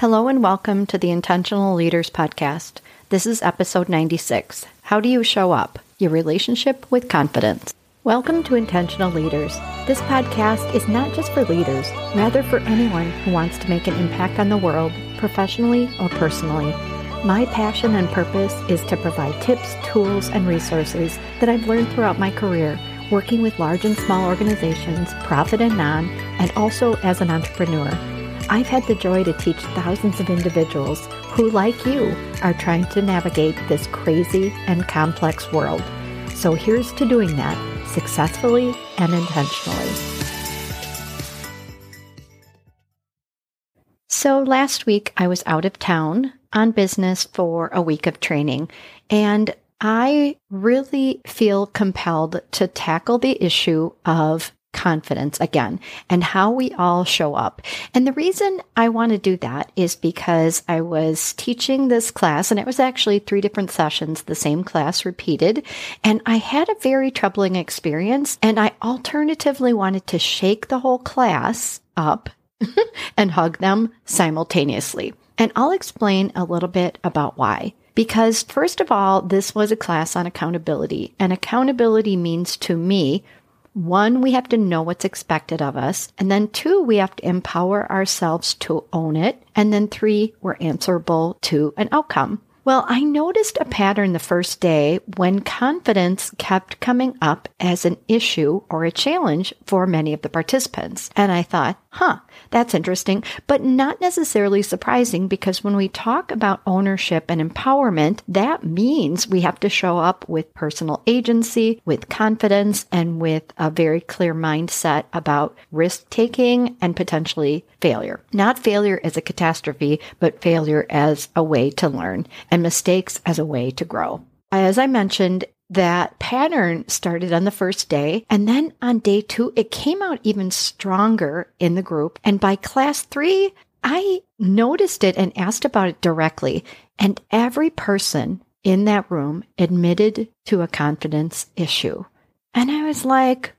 Hello and welcome to the Intentional Leaders Podcast. This is episode 96 How Do You Show Up? Your Relationship with Confidence. Welcome to Intentional Leaders. This podcast is not just for leaders, rather, for anyone who wants to make an impact on the world, professionally or personally. My passion and purpose is to provide tips, tools, and resources that I've learned throughout my career, working with large and small organizations, profit and non, and also as an entrepreneur. I've had the joy to teach thousands of individuals who, like you, are trying to navigate this crazy and complex world. So here's to doing that successfully and intentionally. So last week I was out of town on business for a week of training and I really feel compelled to tackle the issue of confidence again and how we all show up. And the reason I want to do that is because I was teaching this class and it was actually three different sessions, the same class repeated. And I had a very troubling experience and I alternatively wanted to shake the whole class up and hug them simultaneously. And I'll explain a little bit about why. Because, first of all, this was a class on accountability, and accountability means to me one, we have to know what's expected of us. And then two, we have to empower ourselves to own it. And then three, we're answerable to an outcome. Well, I noticed a pattern the first day when confidence kept coming up as an issue or a challenge for many of the participants. And I thought, huh, that's interesting, but not necessarily surprising because when we talk about ownership and empowerment, that means we have to show up with personal agency, with confidence, and with a very clear mindset about risk taking and potentially failure. Not failure as a catastrophe, but failure as a way to learn and mistakes as a way to grow. As I mentioned, that pattern started on the first day. And then on day two, it came out even stronger in the group. And by class three, I noticed it and asked about it directly. And every person in that room admitted to a confidence issue. And I was like,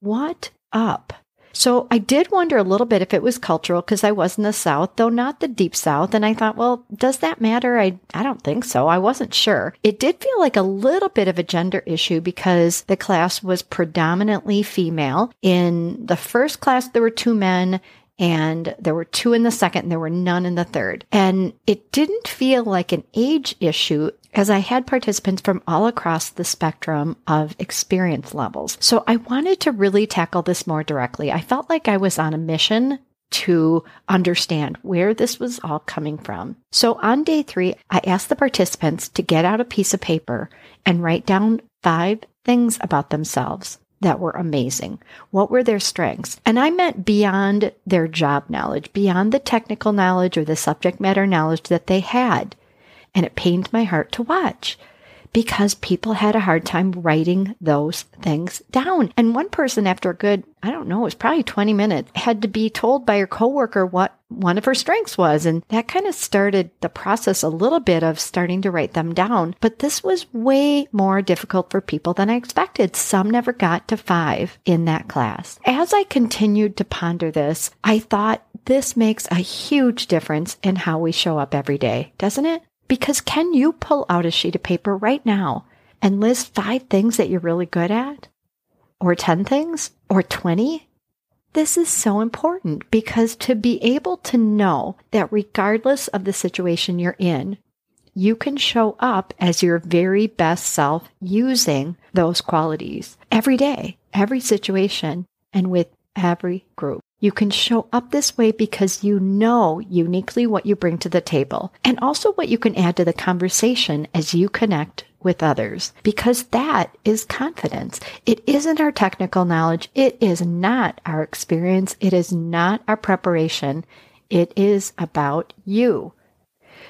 what up? So I did wonder a little bit if it was cultural because I was in the South, though not the deep South. And I thought, well, does that matter? I, I don't think so. I wasn't sure. It did feel like a little bit of a gender issue because the class was predominantly female. In the first class, there were two men and there were two in the second and there were none in the third. And it didn't feel like an age issue as I had participants from all across the spectrum of experience levels. So I wanted to really tackle this more directly. I felt like I was on a mission to understand where this was all coming from. So on day three, I asked the participants to get out a piece of paper and write down five things about themselves that were amazing. What were their strengths? And I meant beyond their job knowledge, beyond the technical knowledge or the subject matter knowledge that they had. And it pained my heart to watch because people had a hard time writing those things down. And one person, after a good, I don't know, it was probably 20 minutes, had to be told by her coworker what one of her strengths was. And that kind of started the process a little bit of starting to write them down. But this was way more difficult for people than I expected. Some never got to five in that class. As I continued to ponder this, I thought this makes a huge difference in how we show up every day, doesn't it? Because can you pull out a sheet of paper right now and list five things that you're really good at? Or 10 things? Or 20? This is so important because to be able to know that regardless of the situation you're in, you can show up as your very best self using those qualities every day, every situation, and with every group. You can show up this way because you know uniquely what you bring to the table and also what you can add to the conversation as you connect with others because that is confidence. It isn't our technical knowledge. It is not our experience. It is not our preparation. It is about you.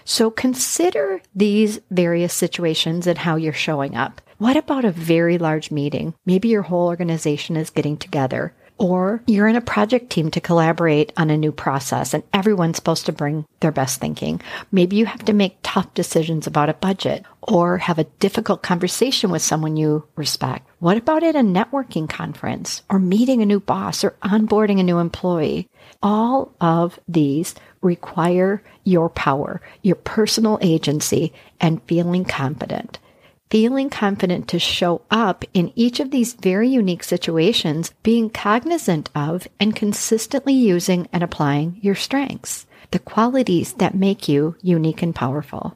So consider these various situations and how you're showing up. What about a very large meeting? Maybe your whole organization is getting together or you're in a project team to collaborate on a new process and everyone's supposed to bring their best thinking. Maybe you have to make tough decisions about a budget or have a difficult conversation with someone you respect. What about at a networking conference or meeting a new boss or onboarding a new employee? All of these require your power, your personal agency, and feeling confident. Feeling confident to show up in each of these very unique situations, being cognizant of and consistently using and applying your strengths, the qualities that make you unique and powerful.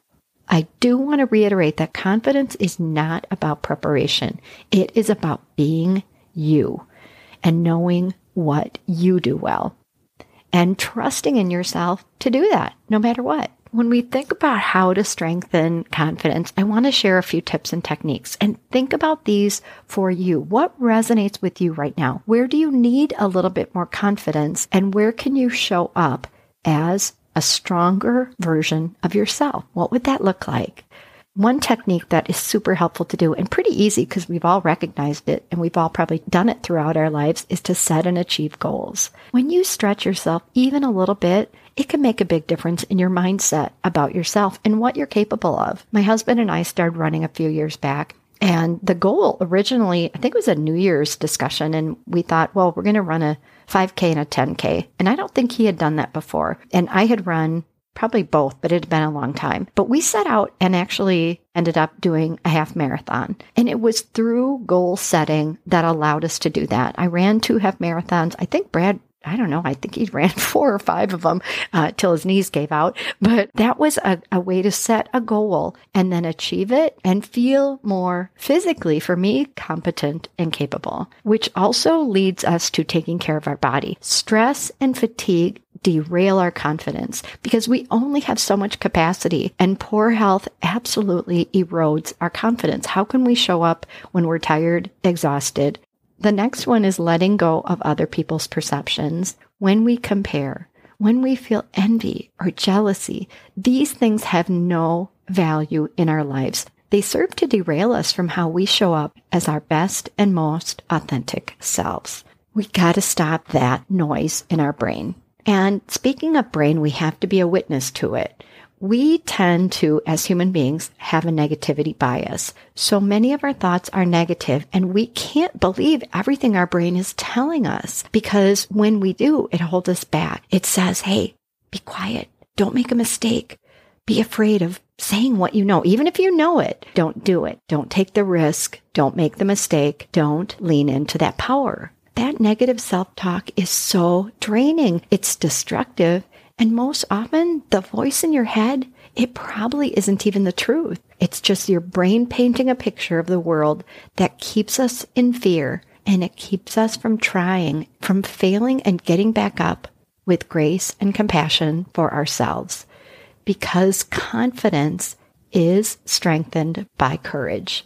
I do want to reiterate that confidence is not about preparation. It is about being you and knowing what you do well and trusting in yourself to do that no matter what. When we think about how to strengthen confidence, I want to share a few tips and techniques and think about these for you. What resonates with you right now? Where do you need a little bit more confidence and where can you show up as a stronger version of yourself? What would that look like? One technique that is super helpful to do and pretty easy because we've all recognized it and we've all probably done it throughout our lives is to set and achieve goals. When you stretch yourself even a little bit, it can make a big difference in your mindset about yourself and what you're capable of. My husband and I started running a few years back and the goal originally, I think it was a New Year's discussion. And we thought, well, we're going to run a 5K and a 10K. And I don't think he had done that before. And I had run probably both, but it had been a long time. But we set out and actually ended up doing a half marathon. And it was through goal setting that allowed us to do that. I ran two half marathons. I think Brad I don't know. I think he ran four or five of them uh, till his knees gave out. But that was a, a way to set a goal and then achieve it and feel more physically, for me, competent and capable, which also leads us to taking care of our body. Stress and fatigue derail our confidence because we only have so much capacity and poor health absolutely erodes our confidence. How can we show up when we're tired, exhausted, the next one is letting go of other people's perceptions. When we compare, when we feel envy or jealousy, these things have no value in our lives. They serve to derail us from how we show up as our best and most authentic selves. We got to stop that noise in our brain. And speaking of brain, we have to be a witness to it we tend to, as human beings, have a negativity bias. So many of our thoughts are negative and we can't believe everything our brain is telling us because when we do, it holds us back. It says, Hey, be quiet. Don't make a mistake. Be afraid of saying what you know. Even if you know it, don't do it. Don't take the risk. Don't make the mistake. Don't lean into that power. That negative self talk is so draining. It's destructive and most often, the voice in your head, it probably isn't even the truth. It's just your brain painting a picture of the world that keeps us in fear and it keeps us from trying, from failing and getting back up with grace and compassion for ourselves. Because confidence is strengthened by courage.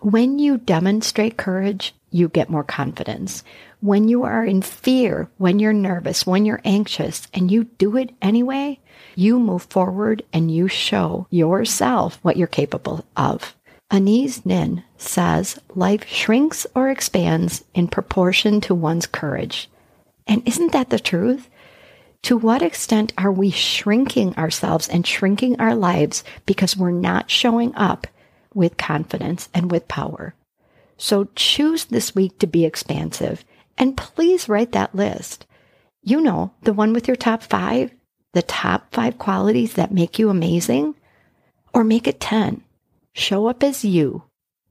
When you demonstrate courage, you get more confidence when you are in fear, when you're nervous, when you're anxious, and you do it anyway, you move forward and you show yourself what you're capable of. Anaïs Nin says life shrinks or expands in proportion to one's courage. And isn't that the truth? To what extent are we shrinking ourselves and shrinking our lives because we're not showing up with confidence and with power? So choose this week to be expansive and please write that list. You know, the one with your top five, the top five qualities that make you amazing, or make it 10. Show up as you,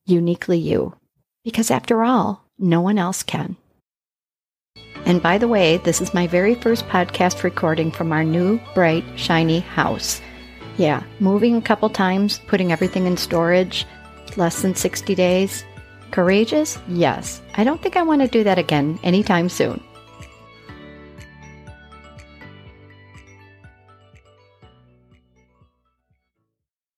uniquely you, because after all, no one else can. And by the way, this is my very first podcast recording from our new, bright, shiny house. Yeah, moving a couple times, putting everything in storage, less than 60 days. Courageous? Yes. I don't think I want to do that again anytime soon.